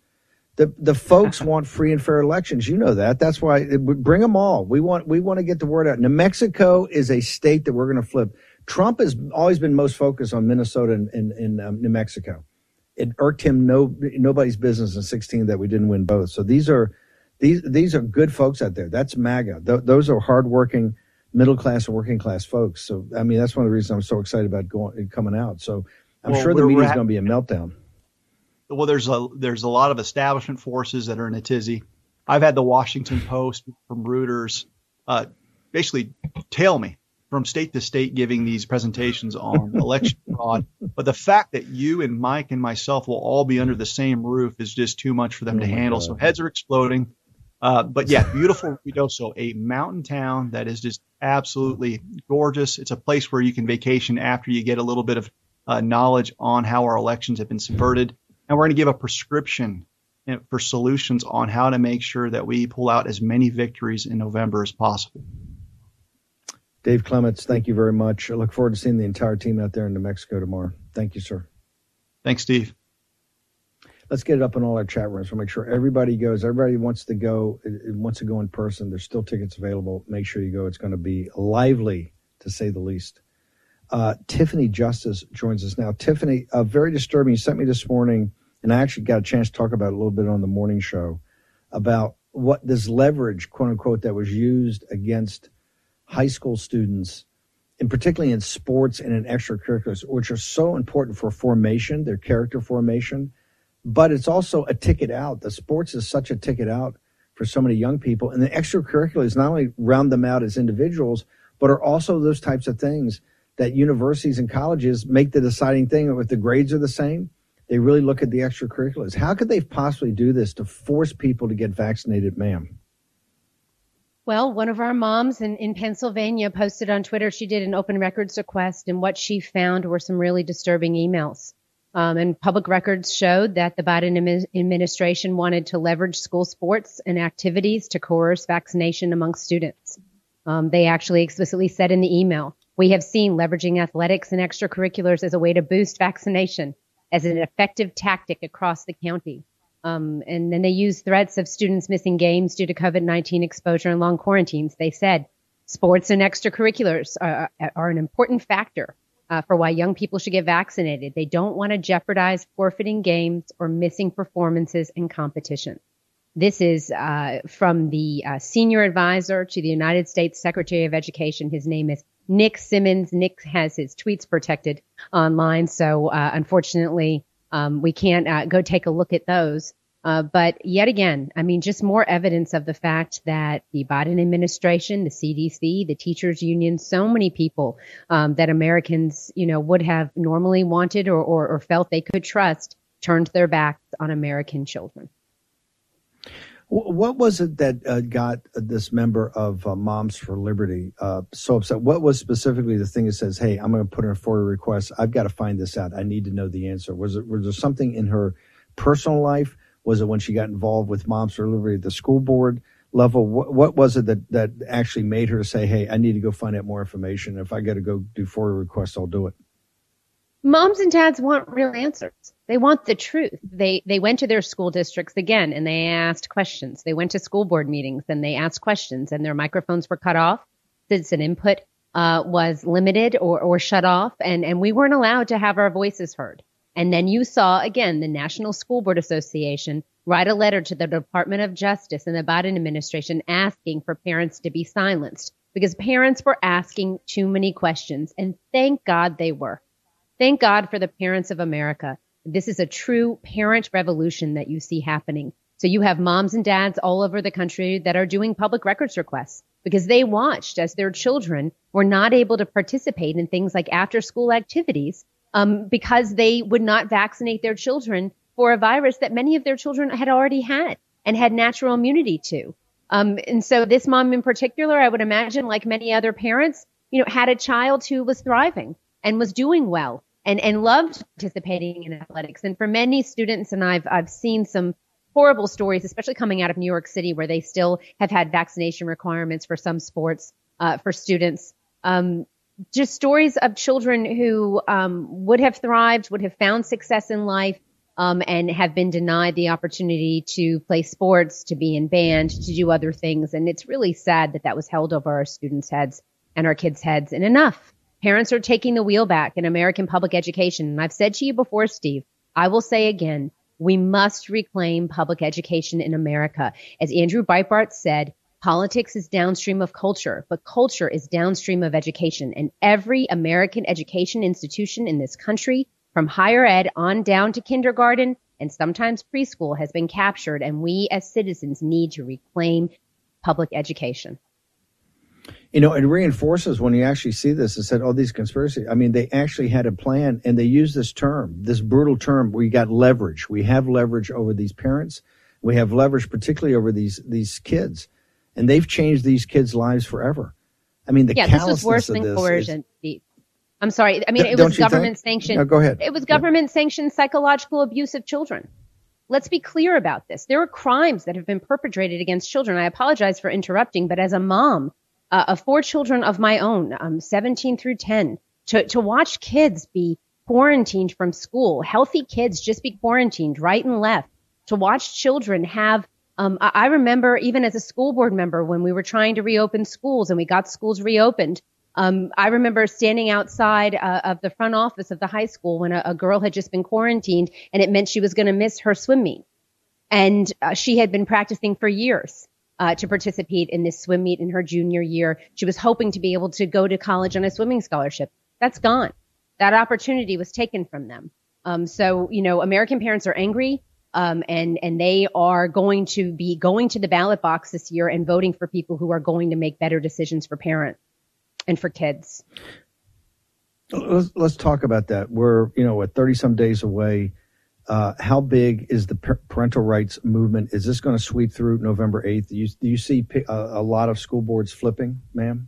The the folks want free and fair elections. You know that. That's why bring them all. We want we want to get the word out. New Mexico is a state that we're going to flip. Trump has always been most focused on Minnesota and, and, and um, New Mexico. It irked him no nobody's business in 16 that we didn't win both. So these are these these are good folks out there. That's MAGA. Th- those are hardworking middle class and working class folks. So I mean that's one of the reasons I'm so excited about going coming out. So I'm Well, sure the media's we're going to be a meltdown. well, there's a there's a lot of establishment forces that are in a tizzy. I've had the Washington Post from Reuters uh, basically tail me from state to state giving these presentations on election fraud. But the fact that you and Mike and myself will all be under the same roof is just too much for them Oh to handle. God. So heads are exploding. Uh, but yeah, beautiful Ruidoso, a mountain town that is just absolutely gorgeous. It's a place where you can vacation after you get a little bit of uh, knowledge on how our elections have been subverted. And we're going to give a prescription for solutions on how to make sure that we pull out as many victories in November as possible. Dave Clements, thank you very much. I look forward to seeing the entire team out there in New Mexico tomorrow. Thank you, sir. Thanks, Steve. Let's get it up in all our chat rooms. We'll make sure everybody goes. Everybody wants to go. Wants to go in person. There's still tickets available. Make sure you go. It's going to be lively, to say the least. Uh, Tiffany Justice joins us now. Tiffany, uh, very disturbing. You sent me this morning, and I actually got a chance to talk about it a little bit on the morning show about what this leverage, quote unquote, that was used against high school students, and particularly in sports and in extracurriculars, which are so important for formation, their character formation. But it's also a ticket out. The sports is such a ticket out for so many young people. And the extracurriculars not only round them out as individuals, but are also those types of things that universities and colleges make the deciding thing. If the grades are the same, they really look at the extracurriculars. How could they possibly do this to force people to get vaccinated, ma'am? Well, one of our moms in, in Pennsylvania posted on Twitter she did an open records request, and what she found were some really disturbing emails. Um, and public records showed that the Biden administration wanted to leverage school sports and activities to coerce vaccination among students. Um, they actually explicitly said in the email, we have seen leveraging athletics and extracurriculars as a way to boost vaccination as an effective tactic across the county. Um, and then they used threats of students missing games due to COVID 19 exposure and long quarantines. They said sports and extracurriculars are, are an important factor uh, for why young people should get vaccinated. They don't want to jeopardize forfeiting games or missing performances and competition. This is uh, from the uh, senior advisor to the United States Secretary of Education. His name is Nick Simmons. Nick has his tweets protected online, so uh, unfortunately, um, we can't uh, go take a look at those. Uh, but yet again, I mean, just more evidence of the fact that the Biden administration, the CDC, the teachers union, so many people um, that Americans, you know, would have normally wanted or, or, or felt they could trust turned their backs on American children. Wh- What was it that uh, got this member of uh, Moms for Liberty uh, so upset? What was specifically the thing that says, "Hey, I'm going to put in a FOIA request. I've got to find this out. I need to know the answer." Was it was there something in her personal life? Was it when she got involved with Moms for Liberty at the school board level? What, what was it that that actually made her say, "Hey, I need to go find out more information. If I got to go do FOIA requests, I'll do it." Moms and dads want real answers. They want the truth. They they went to their school districts again and they asked questions. They went to school board meetings and they asked questions and their microphones were cut off. Citizen input uh, was limited or, or shut off and, and we weren't allowed to have our voices heard. And then you saw again the National School Board Association write a letter to the Department of Justice and the Biden administration asking for parents to be silenced because parents were asking too many questions. And thank God they were. Thank God for the parents of America. This is a true parent revolution that you see happening. So you have moms and dads all over the country that are doing public records requests because they watched as their children were not able to participate in things like after school activities um, because they would not vaccinate their children for a virus that many of their children had already had and had natural immunity to. Um, and so this mom in particular, I would imagine, like many other parents, you know, had a child who was thriving and was doing well and, and loved participating in athletics. And for many students, and I've, I've seen some horrible stories, especially coming out of New York City, where they still have had vaccination requirements for some sports uh, for students. Um, just stories of children who um, would have thrived, would have found success in life, um, and have been denied the opportunity to play sports, to be in band, to do other things. And it's really sad that that was held over our students' heads and our kids' heads. And enough. Parents are taking the wheel back in American public education. And I've said to you before, Steve, I will say again, we must reclaim public education in America. As Andrew Breitbart said, politics is downstream of culture, but culture is downstream of education. And every American education institution in this country, from higher ed on down to kindergarten and sometimes preschool, has been captured. And we as citizens need to reclaim public education. You know, it reinforces when you actually see this and said, oh, these conspiracy. I mean, they actually had a plan and they use this term, this brutal term. We got leverage. We have leverage over these parents. We have leverage, particularly over these, these kids. And they've changed these kids' lives forever. I mean, the yeah, this was worse than coercion. Is, I'm sorry. I mean, it was government sanctioned. No, go ahead. It was government sanctioned psychological abuse of children. Let's be clear about this. There are crimes that have been perpetrated against children. I apologize for interrupting, but as a mom, uh, of four children of my own, um, 17 through 10, to, to watch kids be quarantined from school, healthy kids just be quarantined right and left, to watch children have um, I remember even as a school board member when we were trying to reopen schools and we got schools reopened. Um, I remember standing outside uh, of the front office of the high school when a, a girl had just been quarantined and it meant she was going to miss her swim meet. And uh, she had been practicing for years uh, to participate in this swim meet in her junior year. She was hoping to be able to go to college on a swimming scholarship. That's gone. That opportunity was taken from them. Um, so, you know, American parents are angry. Um, and and they are going to be going to the ballot box this year and voting for people who are going to make better decisions for parents and for kids. Let's, let's talk about that. We're you know what thirty some days away uh, how big is the parental rights movement? Is this going to sweep through November 8th? Do you, do you see a, a, lot of school boards flipping, ma'am?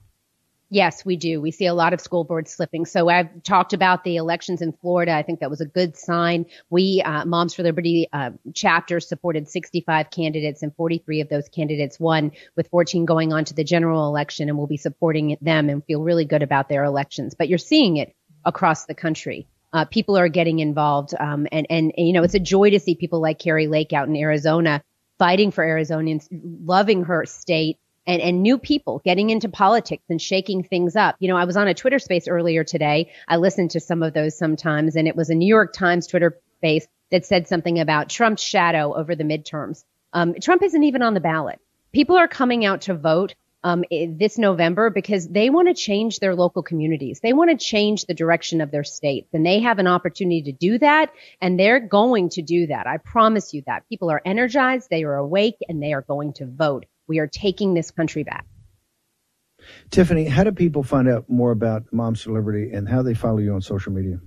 Yes, we do. We see a lot of school boards slipping. So I've talked about the elections in Florida. I think that was a good sign. We, uh, Moms for Liberty uh, chapter, supported 65 candidates, and 43 of those candidates won, with 14 going on to the general election, and we'll be supporting them and feel really good about their elections. But you're seeing it across the country uh, people are getting involved. Um, and, and, and, you know, it's a joy to see people like Kari Lake out in Arizona fighting for Arizonians, loving her state and, and new people getting into politics and shaking things up. You know, I was on a Twitter space earlier today. I listened to some of those sometimes and it was a New York Times Twitter space that said something about Trump's shadow over the midterms. Um, Trump isn't even on the ballot. People are coming out to vote um, this November because they want to change their local communities. They want to change the direction of their states and they have an opportunity to do that and they're going to do that. I promise you that people are energized, they are awake and they are going to vote. We are taking this country back. Tiffany, how do people find out more about Moms for Liberty and how they follow you on social media?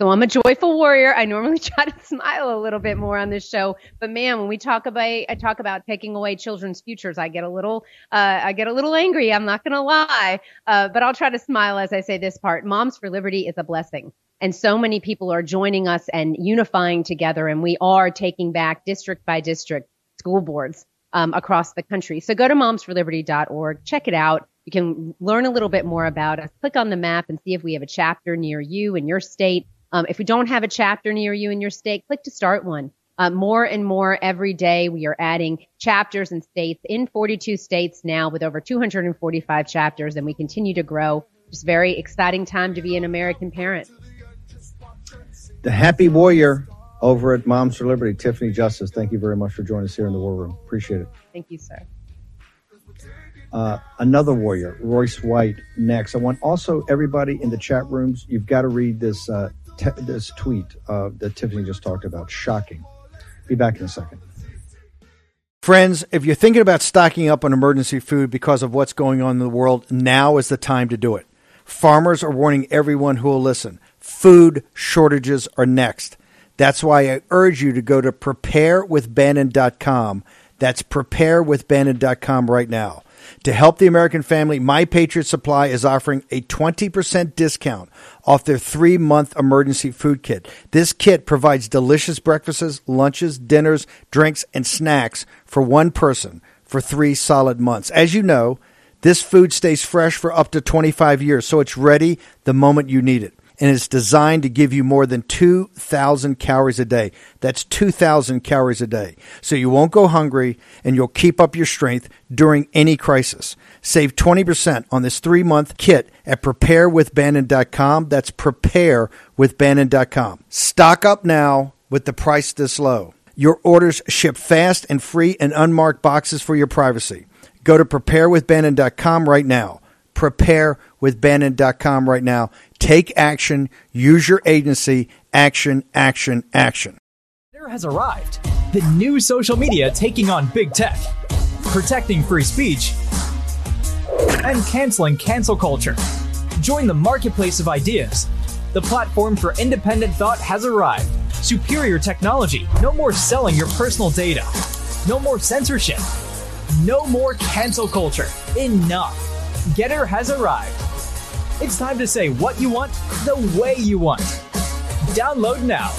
So I'm a joyful warrior. I normally try to smile a little bit more on this show, but man, when we talk about I talk about taking away children's futures, I get a little uh, I get a little angry. I'm not to lie, uh, but I'll try to smile as I say this part. Moms for Liberty is a blessing, and so many people are joining us and unifying together, and we are taking back district by district school boards um, across the country. So go to momsforliberty.org, check it out. You can learn a little bit more about us. Click on the map and see if we have a chapter near you in your state. Um, if we don't have a chapter near you in your state, click to start one. Uh, more and more every day, we are adding chapters and states in 42 states now with over 245 chapters, and we continue to grow. Just very exciting time to be an American parent. The happy warrior over at Moms for Liberty, Tiffany Justice. Thank you very much for joining us here in the War Room. Appreciate it. Thank you, sir. Uh, another warrior, Royce White, next. I want also everybody in the chat rooms, you've got to read this uh, te- this tweet uh, that Tiffany just talked about. Shocking. Be back in a second. Friends, if you're thinking about stocking up on emergency food because of what's going on in the world, now is the time to do it. Farmers are warning everyone who will listen. Food shortages are next. That's why I urge you to go to preparewithbannon.com. That's preparewithbannon.com right now. To help the American family, My Patriot Supply is offering a 20% discount off their three month emergency food kit. This kit provides delicious breakfasts, lunches, dinners, drinks, and snacks for one person for three solid months. As you know, this food stays fresh for up to 25 years, so it's ready the moment you need it. And it's designed to give you more than 2,000 calories a day. That's 2,000 calories a day. So you won't go hungry and you'll keep up your strength during any crisis. Save 20% on this three month kit at preparewithbannon.com. That's preparewithbannon.com. Stock up now with the price this low. Your orders ship fast and free in unmarked boxes for your privacy. Go to preparewithbannon.com right now. Preparewithbannon.com right now. Take action. Use your agency. Action, action, action. Twitter has arrived. The new social media taking on big tech, protecting free speech, and canceling cancel culture. Join the marketplace of ideas. The platform for independent thought has arrived. Superior technology. No more selling your personal data. No more censorship. No more cancel culture. Enough. Gettr has arrived. It's time to say what you want the way you want. Download now.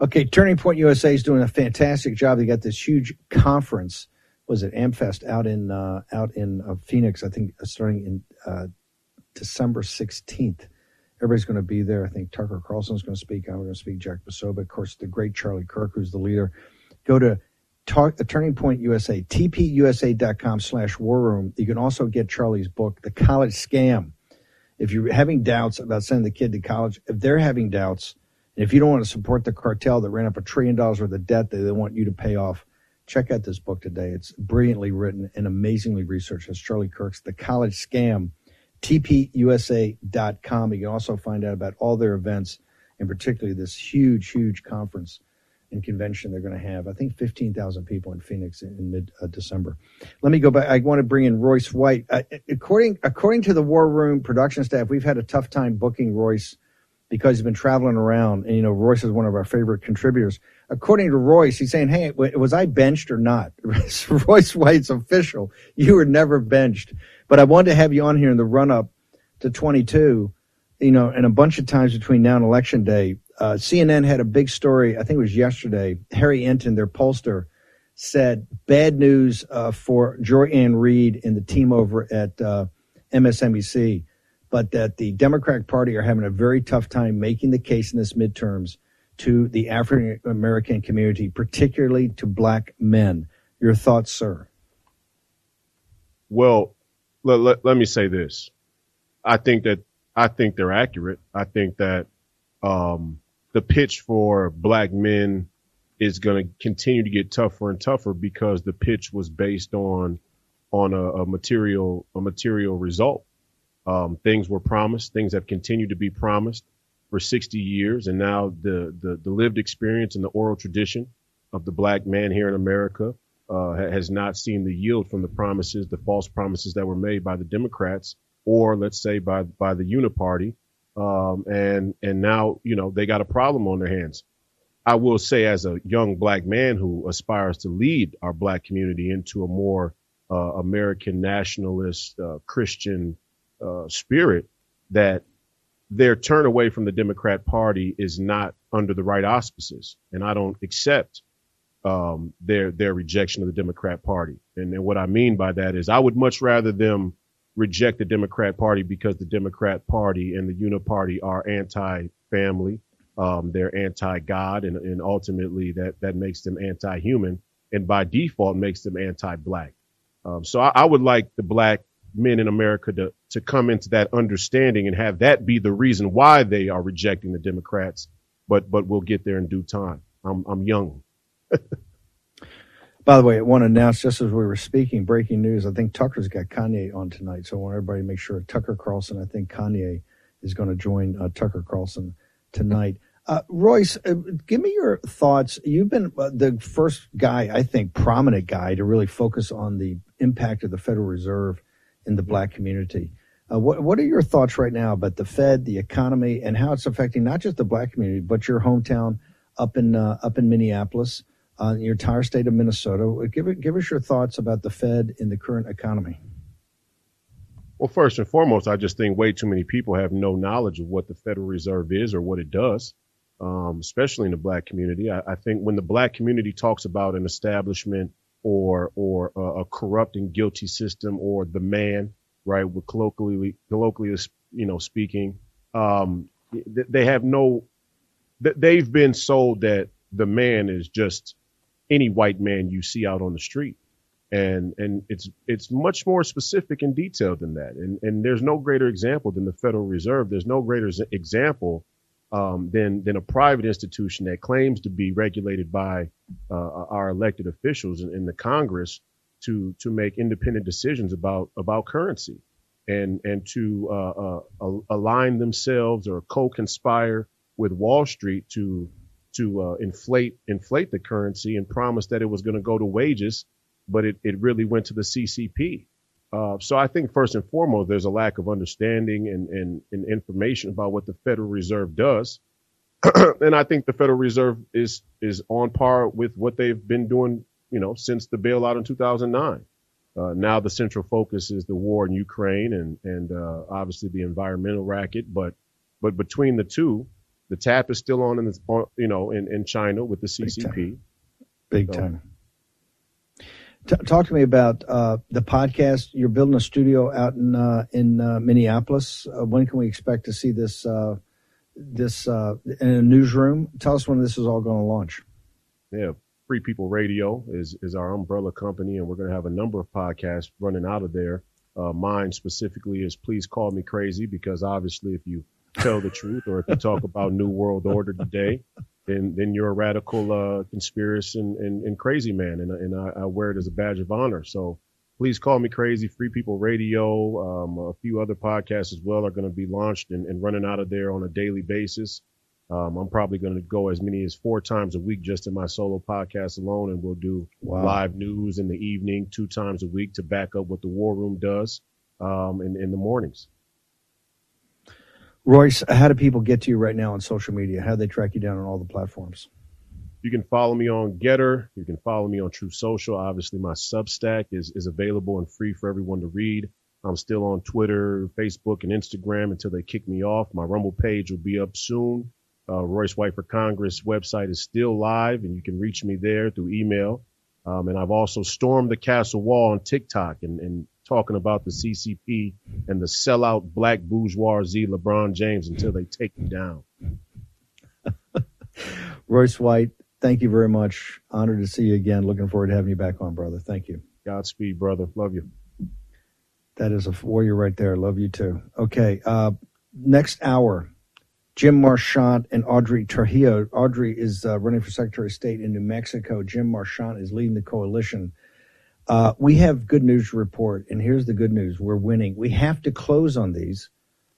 Okay, Turning Point USA is doing a fantastic job. They got this huge conference. Was it Amfest out in uh, out in uh, Phoenix? I think uh, starting in uh, December sixteenth. Everybody's going to be there. I think Tucker Carlson's going to speak. I'm going to speak. Jack Posobiec, of course, the great Charlie Kirk, who's the leader. Go to talk, uh, Turning Point USA, tpusa.com slash war room. You can also get Charlie's book, The College Scam. If you're having doubts about sending the kid to college, if they're having doubts, and if you don't want to support the cartel that ran up a trillion dollars worth of debt that they want you to pay off, check out this book today. It's brilliantly written and amazingly researched. It's Charlie Kirk's The College Scam, tpusa.com. You can also find out about all their events, and particularly this huge, huge conference and convention they're going to have. I think 15,000 people in Phoenix in, in mid uh, December. Let me go back. I want to bring in Royce White. Uh, according according to the War Room production staff, we've had a tough time booking Royce because he's been traveling around. And you know, Royce is one of our favorite contributors. According to Royce, he's saying, "Hey, was I benched or not?" Royce White's official. You were never benched. But I wanted to have you on here in the run up to 22. You know, and a bunch of times between now and election day uh, CNN had a big story. I think it was yesterday. Harry Enten, their pollster, said bad news uh, for Joy-Ann Reid and the team over at uh, MSNBC, but that the Democratic Party are having a very tough time making the case in this midterms to the African American community, particularly to black men. Your thoughts, sir? Well, let, let, let me say this. I think that I think they're accurate. I think that um, the pitch for black men is going to continue to get tougher and tougher because the pitch was based on on a, a material a material result. Um, things were promised, things have continued to be promised for 60 years, and now the the, the lived experience and the oral tradition of the black man here in America uh, has not seen the yield from the promises, the false promises that were made by the Democrats, or let's say by by the Uniparty, um, and and now you know they got a problem on their hands. I will say, as a young black man who aspires to lead our black community into a more uh, American nationalist uh, Christian uh, spirit, that their turn away from the Democrat Party is not under the right auspices, and I don't accept um, their their rejection of the Democrat Party. And, and what I mean by that is, I would much rather them reject the Democrat Party because the Democrat Party and the Uniparty are anti-family, um, they're anti-God, and, and ultimately that that makes them anti-human, and by default makes them anti-black. Um, so I, I would like the black men in America to to come into that understanding and have that be the reason why they are rejecting the Democrats. But but we'll get there in due time. I'm I'm young. By the way, I want to announce just as we were speaking, breaking news. I think Tucker's got Kanye on tonight, so I want everybody to make sure Tucker Carlson. I think Kanye is going to join uh, Tucker Carlson tonight. Uh, Royce, uh, give me your thoughts. You've been uh, the first guy, I think, prominent guy to really focus on the impact of the Federal Reserve in the black community. Uh, what What are your thoughts right now about the Fed, the economy, and how it's affecting not just the black community but your hometown up in uh, up in Minneapolis? Uh, your entire state of Minnesota. Give give us your thoughts about the Fed in the current economy. Well, first and foremost, I just think way too many people have no knowledge of what the Federal Reserve is or what it does, um, especially in the black community. I, I, think when the black community talks about an establishment or or a, a corrupt and guilty system or the man, right, with colloquially colloquially you know speaking, um, they have no. They've been sold that the man is just any white man you see out on the street, and and it's it's much more specific and detailed than that. And and there's no greater example than the Federal Reserve. There's no greater example um, than than a private institution that claims to be regulated by uh, our elected officials in, in the Congress to to make independent decisions about about currency and and to uh, uh, align themselves or co-conspire with Wall Street to to uh, inflate inflate the currency and promise that it was going to go to wages, but it, it really went to the CCP. Uh, so I think first and foremost, there's a lack of understanding and, and, and information about what the Federal Reserve does. and I think the Federal Reserve is is on par with what they've been doing, you know, since the bailout in 2009. Uh, now the central focus is the war in Ukraine and and uh, obviously the environmental racket. But but between the two, the tap is still on in the, on, you know in, in China with the CCP. Big So- time. T- talk to me about uh, the podcast. You're building a studio out in uh, in uh, Minneapolis. Uh, when can we expect to see this uh, this uh, in a newsroom? Tell us when this is all going to launch. Yeah, Free People Radio is is our umbrella company, and we're going to have a number of podcasts running out of there. Uh, mine specifically is Please Call Me Crazy because obviously, if you tell the truth or if you talk about New World Order today, then then you're a radical uh, conspiracy and, and, and crazy man, and and I, I wear it as a badge of honor. So. Please call me crazy. Free People Radio, um, a few other podcasts as well are going to be launched and, and running out of there on a daily basis. Um, I'm probably going to go as many as four times a week just in my solo podcast alone, and we'll do Wow. live news in the evening two times a week to back up what the War Room does um, in, in the mornings. Royce, how do people get to you right now on social media? How do they track you down on all the platforms? You can follow me on Gettr. You can follow me on True Social. Obviously, my Substack is, is available and free for everyone to read. I'm still on Twitter, Facebook, and Instagram until they kick me off. My Rumble page will be up soon. Uh, Royce White for Congress website is still live, and you can reach me there through email. Um, and I've also stormed the castle wall on TikTok and, and talking about the CCP and the sellout black bourgeoisie LeBron James until they take you down. Royce White, thank you very much. Honored to see you again. Looking forward to having you back on, brother. Thank you. Godspeed, brother. Love you. That is a warrior right there. Love you too. Okay. Uh, next hour, Jim Marchant and Audrey Trujillo. Audrey is uh, running for Secretary of State in New Mexico. Jim Marchant is leading the coalition. Uh, we have good news to report, and here's the good news: we're winning. We have to close on these.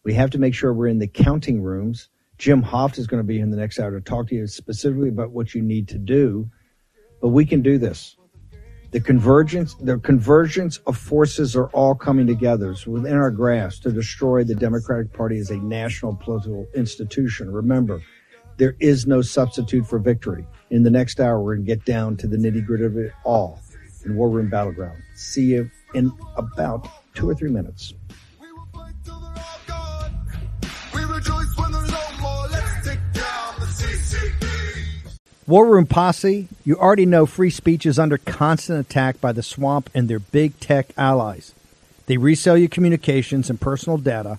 We have to make sure we're in the counting rooms. Jim Hoft is going to be in the next hour to talk to you specifically about what you need to do, but we can do this. The convergence, the convergence of forces are all coming together. It's within our grasp to destroy the Democratic Party as a national political institution. Remember, there is no substitute for victory. In the next hour, we're going to get down to the nitty gritty of it all in War Room Battleground. See you in about two or three minutes. We rejoice when there's no more. Let's take down the CCP. War Room Posse, you already know free speech is under constant attack by the swamp and their big tech allies. They resell your communications and personal data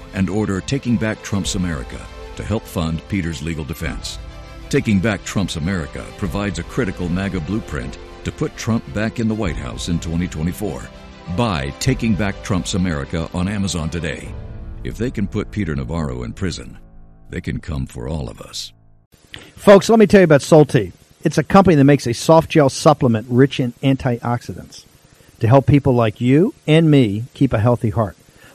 and order Taking Back Trump's America to help fund Peter's legal defense. Taking Back Trump's America provides a critical MAGA blueprint to put Trump back in the White House in 2024. Buy Taking Back Trump's America on Amazon today. If they can put Peter Navarro in prison, they can come for all of us. Folks, let me tell you about Solti. It's a company that makes a soft gel supplement rich in antioxidants to help people like you and me keep a healthy heart.